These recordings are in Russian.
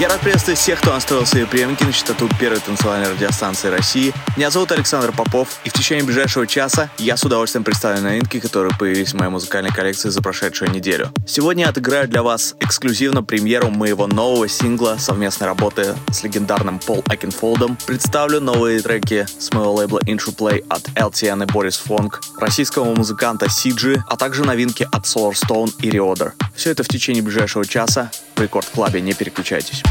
Я рад приветствовать всех, кто настроил свои приемники на частоту первой танцевальной радиостанции России. Меня зовут Александр Попов, и в течение ближайшего часа я с удовольствием представлю новинки, которые появились в моей музыкальной коллекции за прошедшую неделю. Сегодня я отыграю для вас эксклюзивно премьеру моего нового сингла совместной работы с легендарным Пол Окенфолдом. Представлю новые треки с моего лейбла Interplay от LTN и Boris Foong, российского музыканта Сиджи, а также новинки от Solarstone и ReOrder. Все это в течение ближайшего часа Рекорд Клабе, не переключайтесь.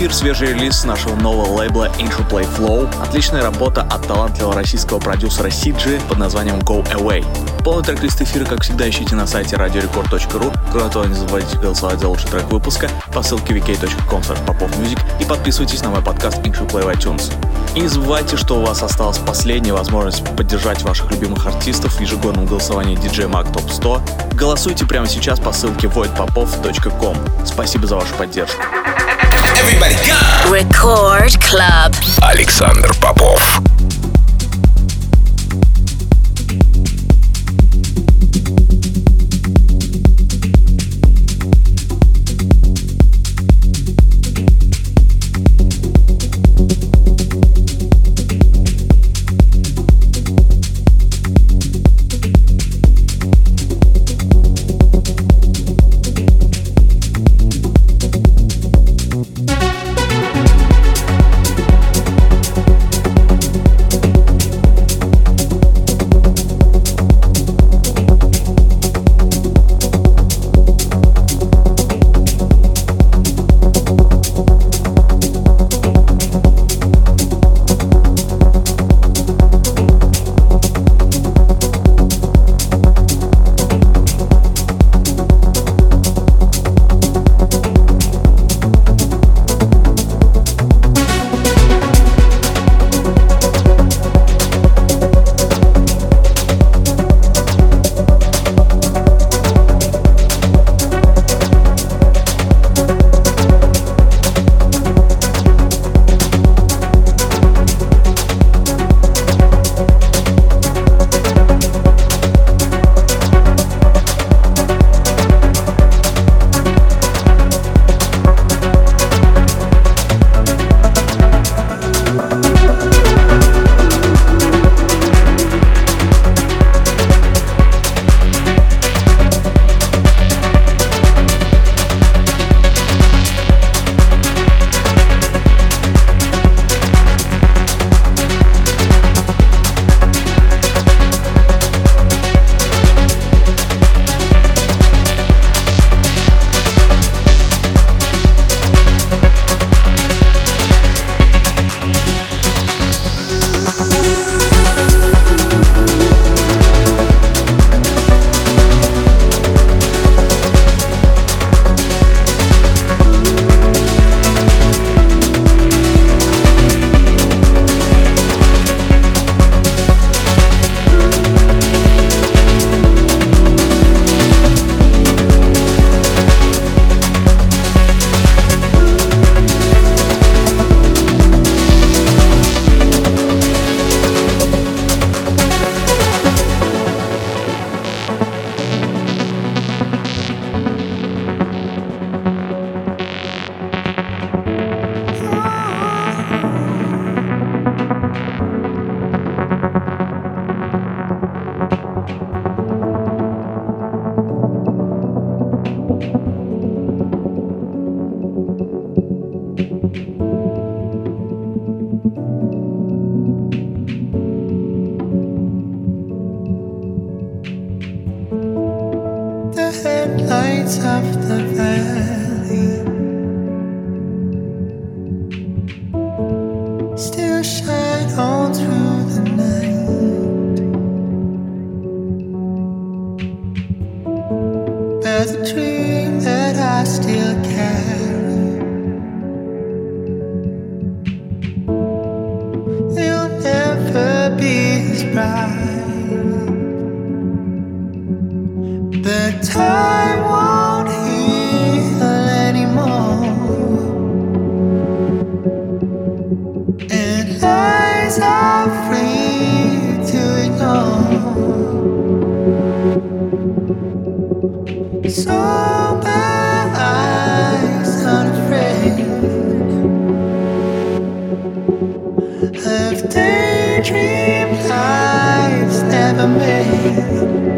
Эфир свежий релиз нашего нового лейбла Play Flow. Отличная работа от талантливого российского продюсера Сиджи под названием Go Away. Полный трек-лист эфира, как всегда, ищите на сайте radiorecord.ru. Кроме того, не забывайте голосовать за лучший трек выпуска по ссылке vk.com и подписывайтесь на мой подкаст English Play в iTunes. И не забывайте, что у вас осталась последняя возможность поддержать ваших любимых артистов в ежегодном голосовании DJ Mag Top 100. Голосуйте прямо сейчас по ссылке voidpopov.com. Спасибо за вашу поддержку. Record Club. Александр Попов. another man.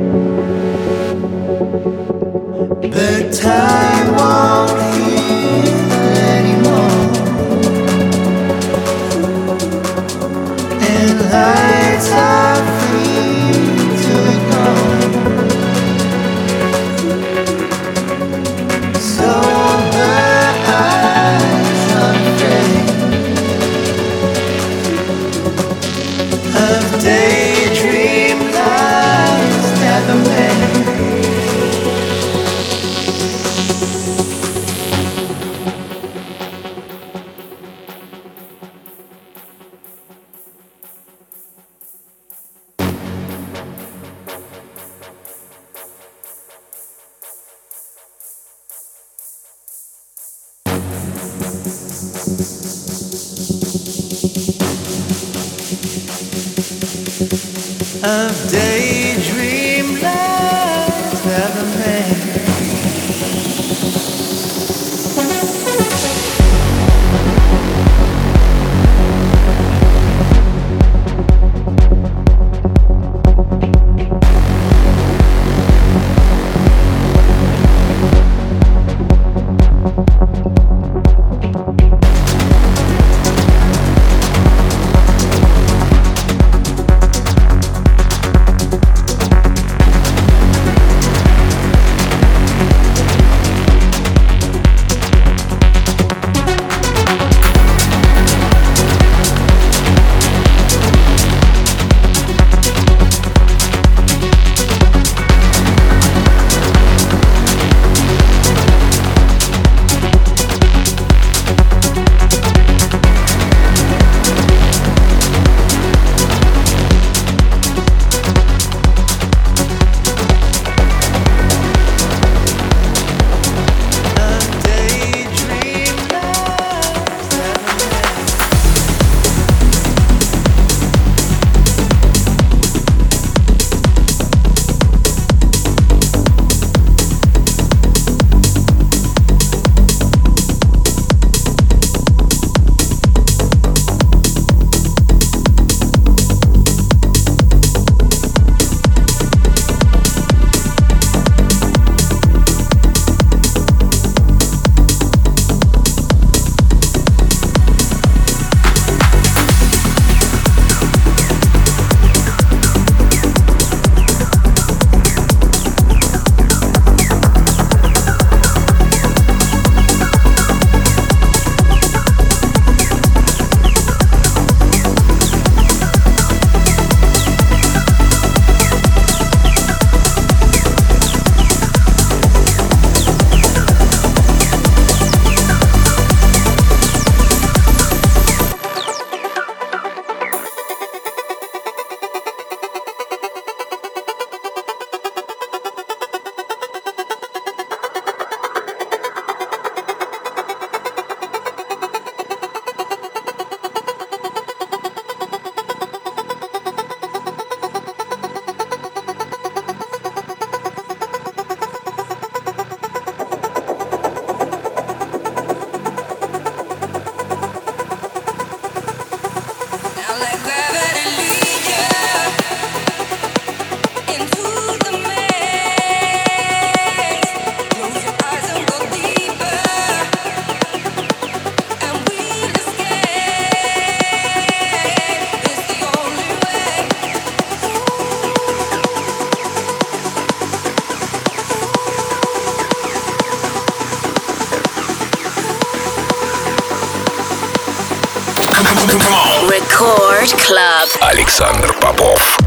Александр Попов.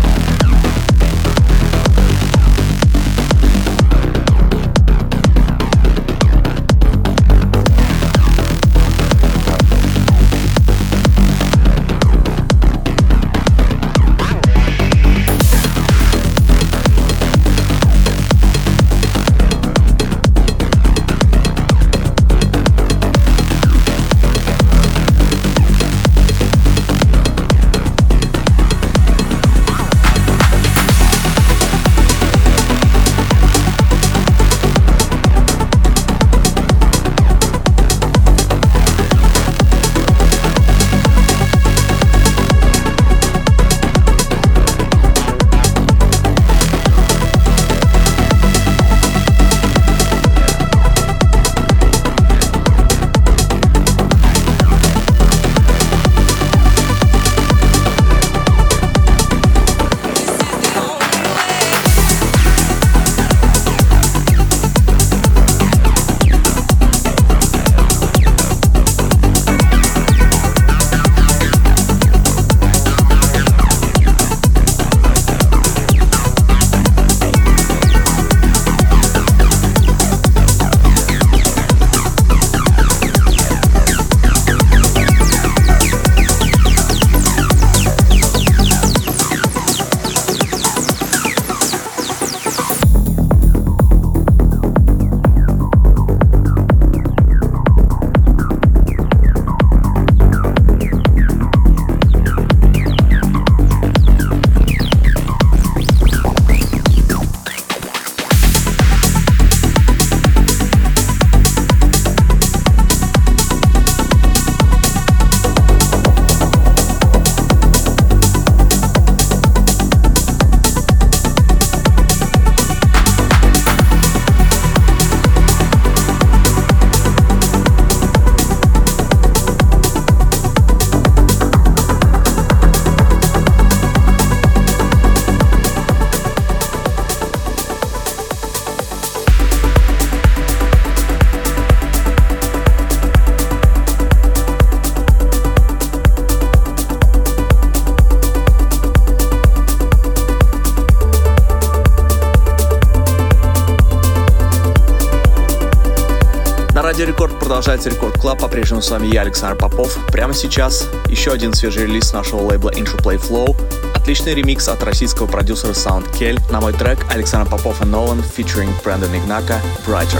Продолжается Record Club. По-прежнему с вами я, Александр Попов. Прямо сейчас еще один свежий релиз нашего лейбла Interplay Flow. Отличный ремикс от российского продюсера Sound Kell на мой трек Александр Попов и Нолан featuring Брэндон Игнака Brighter.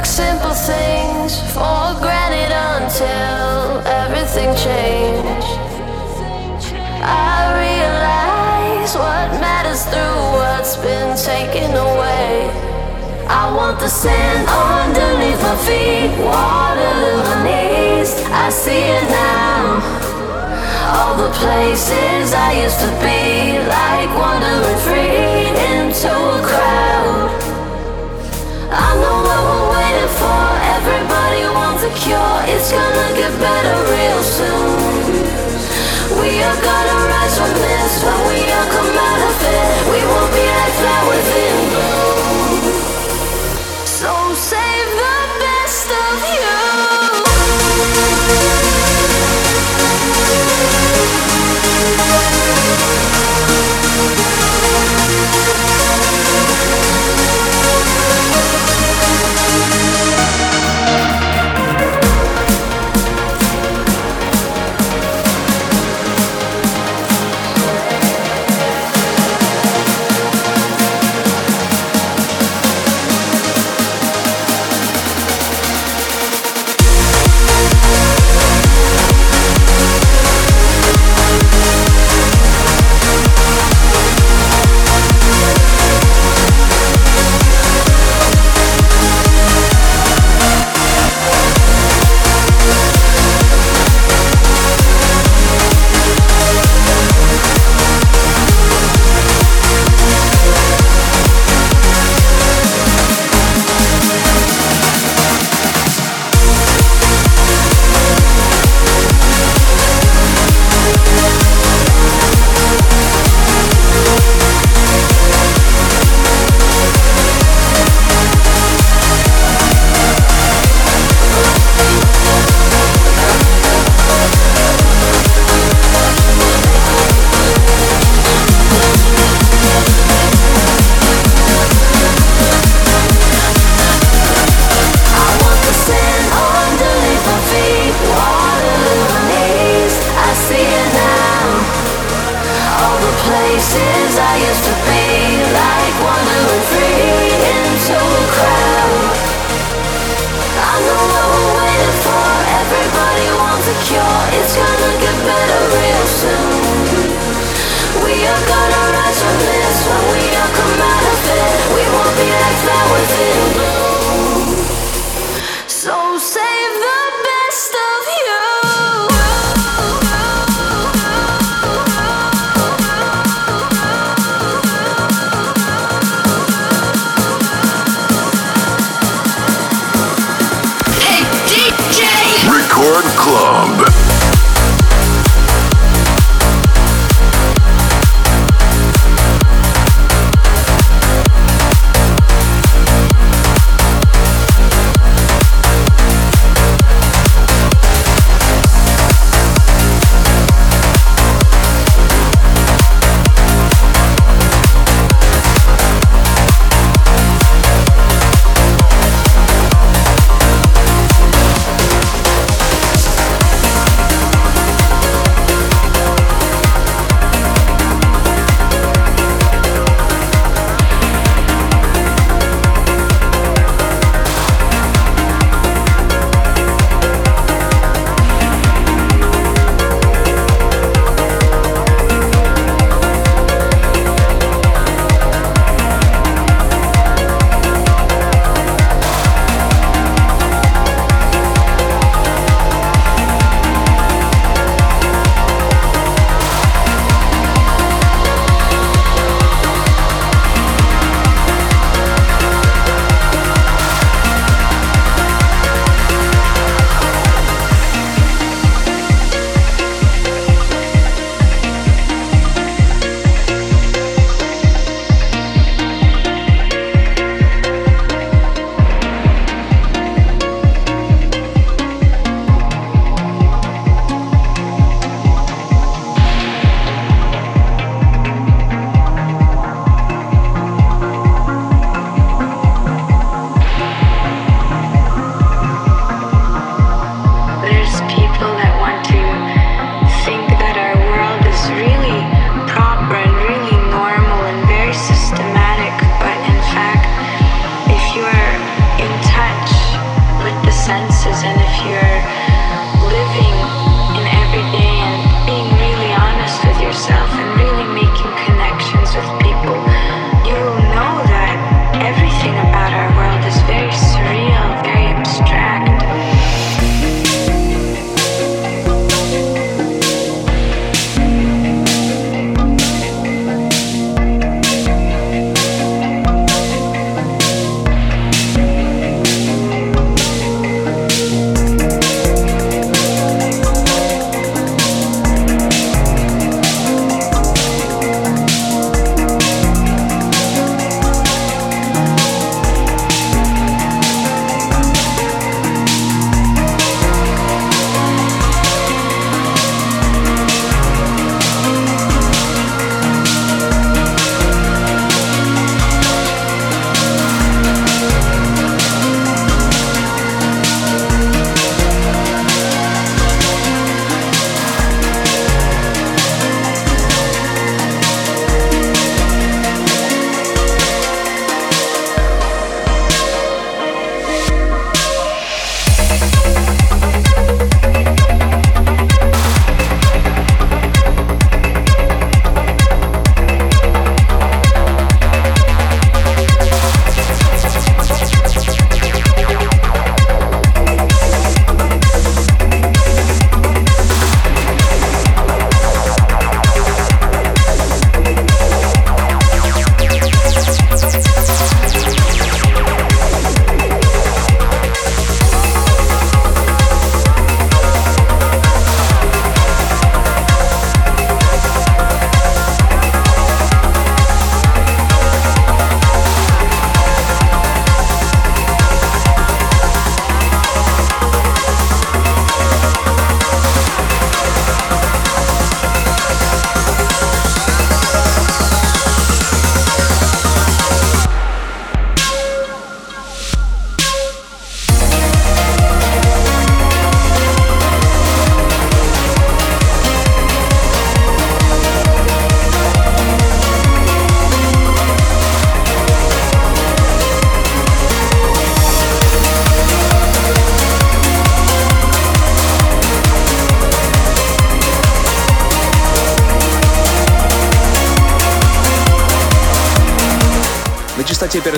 Took simple things for granted until everything changed. I realize what matters through what's been taken away. I want the sand underneath my feet, water to my knees. I see it now. All the places I used to be, like wandering free into a crowd. I know Cure. It's gonna get better real soon. We are gonna rise from this when we all come out of it. We will be like flowers in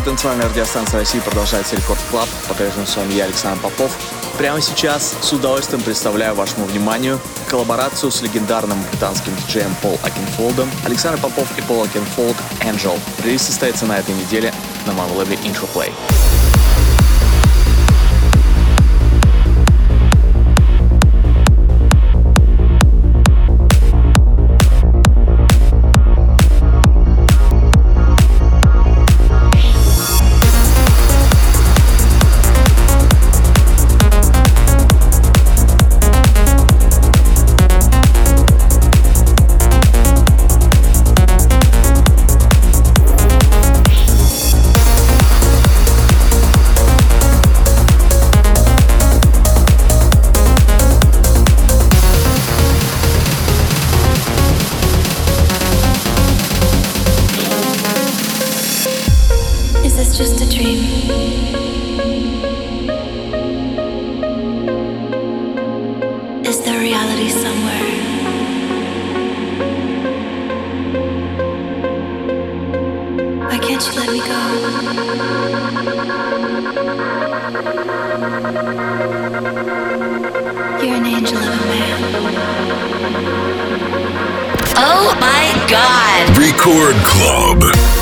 танцевальная радиостанция России продолжается Record Club. По-прежнему с вами я, Александр Попов. Прямо сейчас с удовольствием представляю вашему вниманию коллаборацию с легендарным британским диджеем Пол Окенфолдом. Александр Попов и Пол Окенфолд «Angel». Релиз состоится на этой неделе на моем лейбле Interplay. Oh my God. Record Club.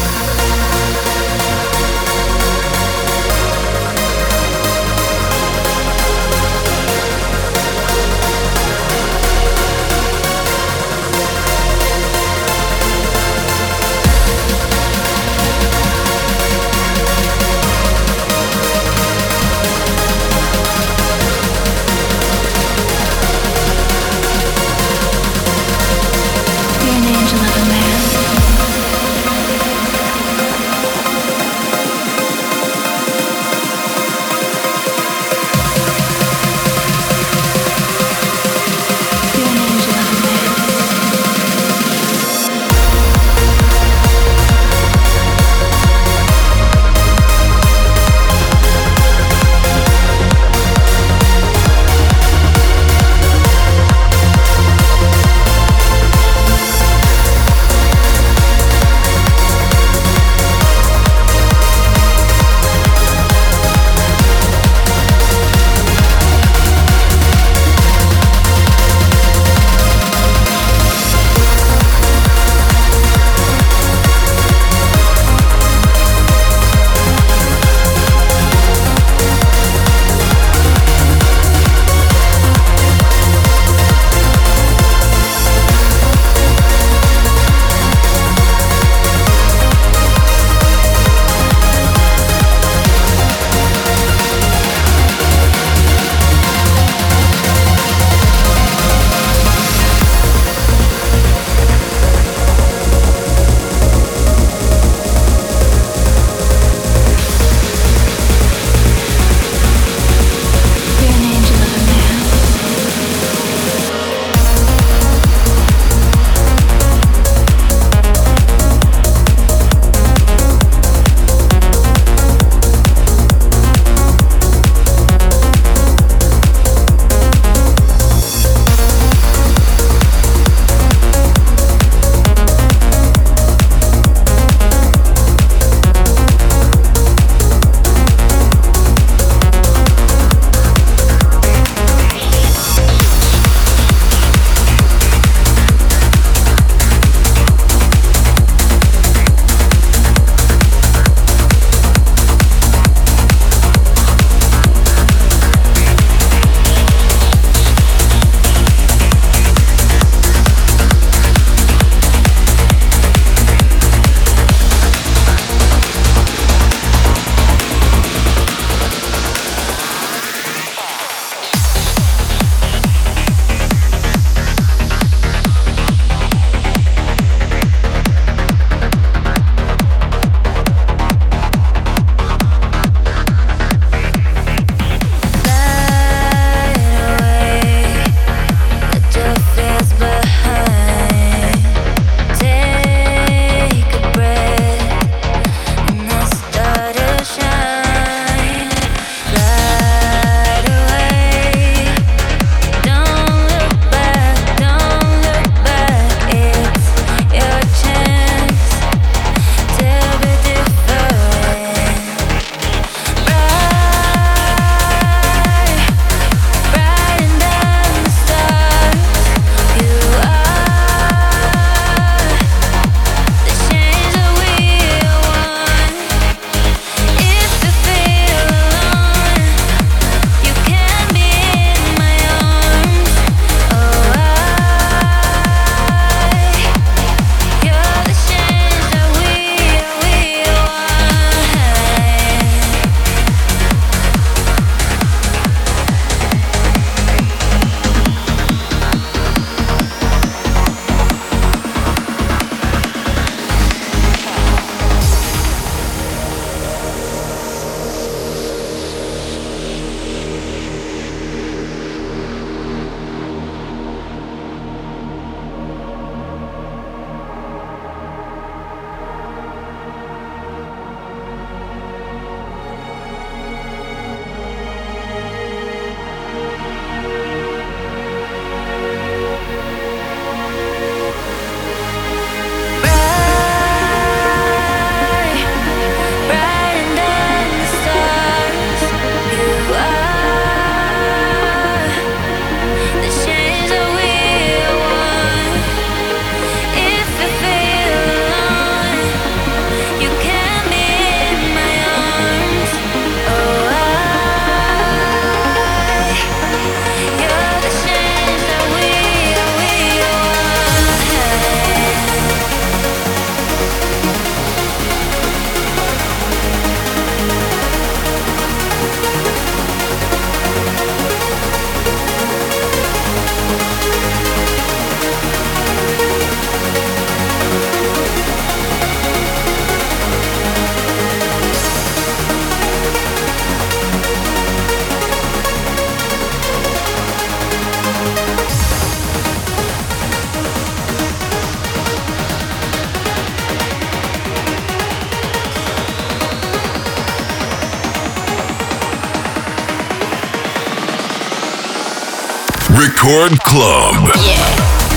Record Club. Yeah.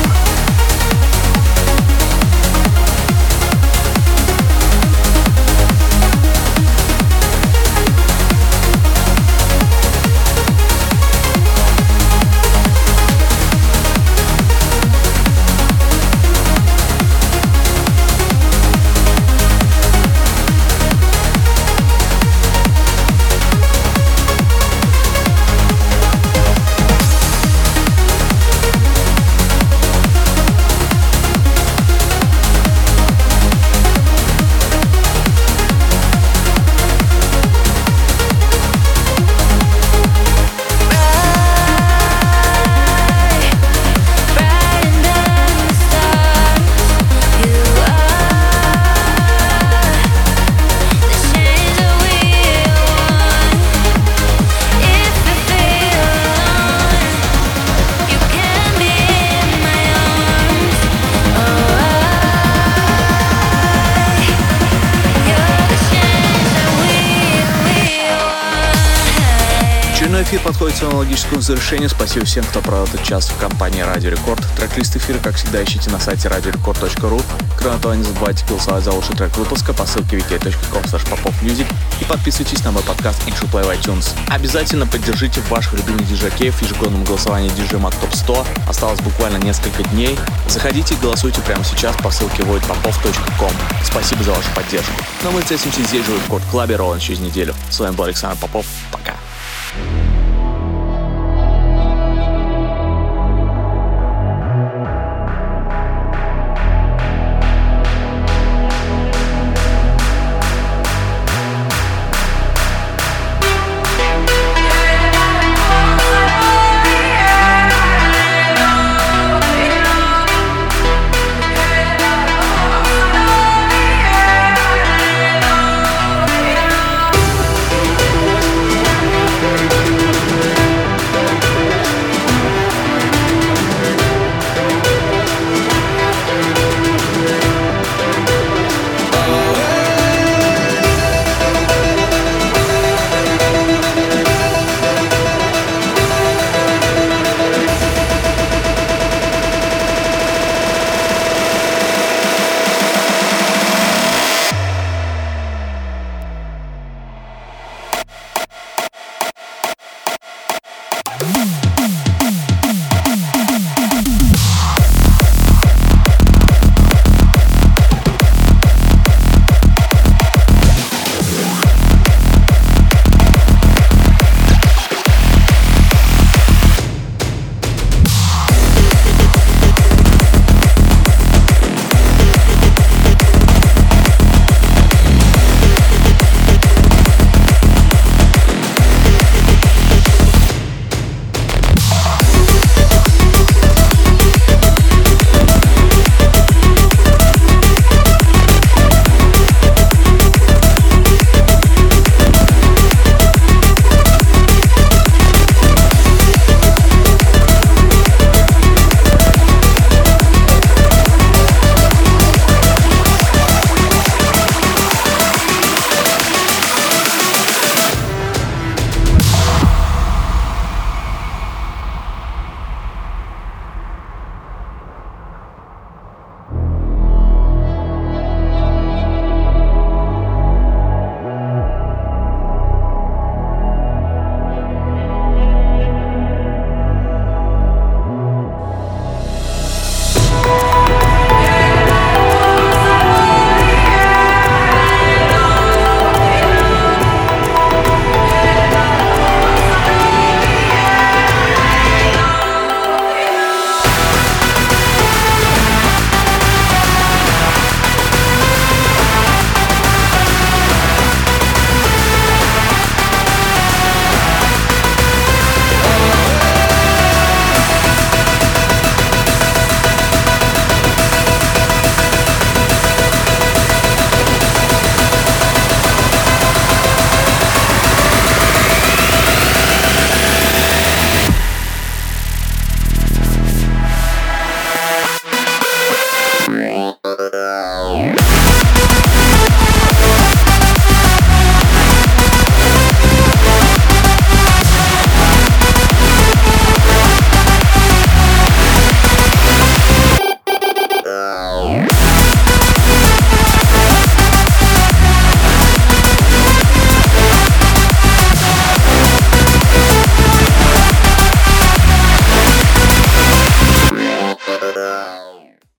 Логическому завершению. Спасибо всем, кто провел этот час в компании Радио Рекорд. Трек-лист эфира, как всегда, ищите на сайте radiorecord.ru. Кроме того, не забывайте голосовать за лучший трек выпуска по ссылке wiki.com popofmusic и подписывайтесь на мой подкаст Intro Play в iTunes. Обязательно поддержите ваших любимых диджакеев в ежегодном голосовании DJ Mag Top 100. Осталось буквально несколько дней. Заходите и голосуйте прямо сейчас по ссылке voidpopov.com. Спасибо за вашу поддержку. Но ну, мы встретимся здесь же в Рекорд Клабе ровно через неделю. С вами был Александр Попов. Пока.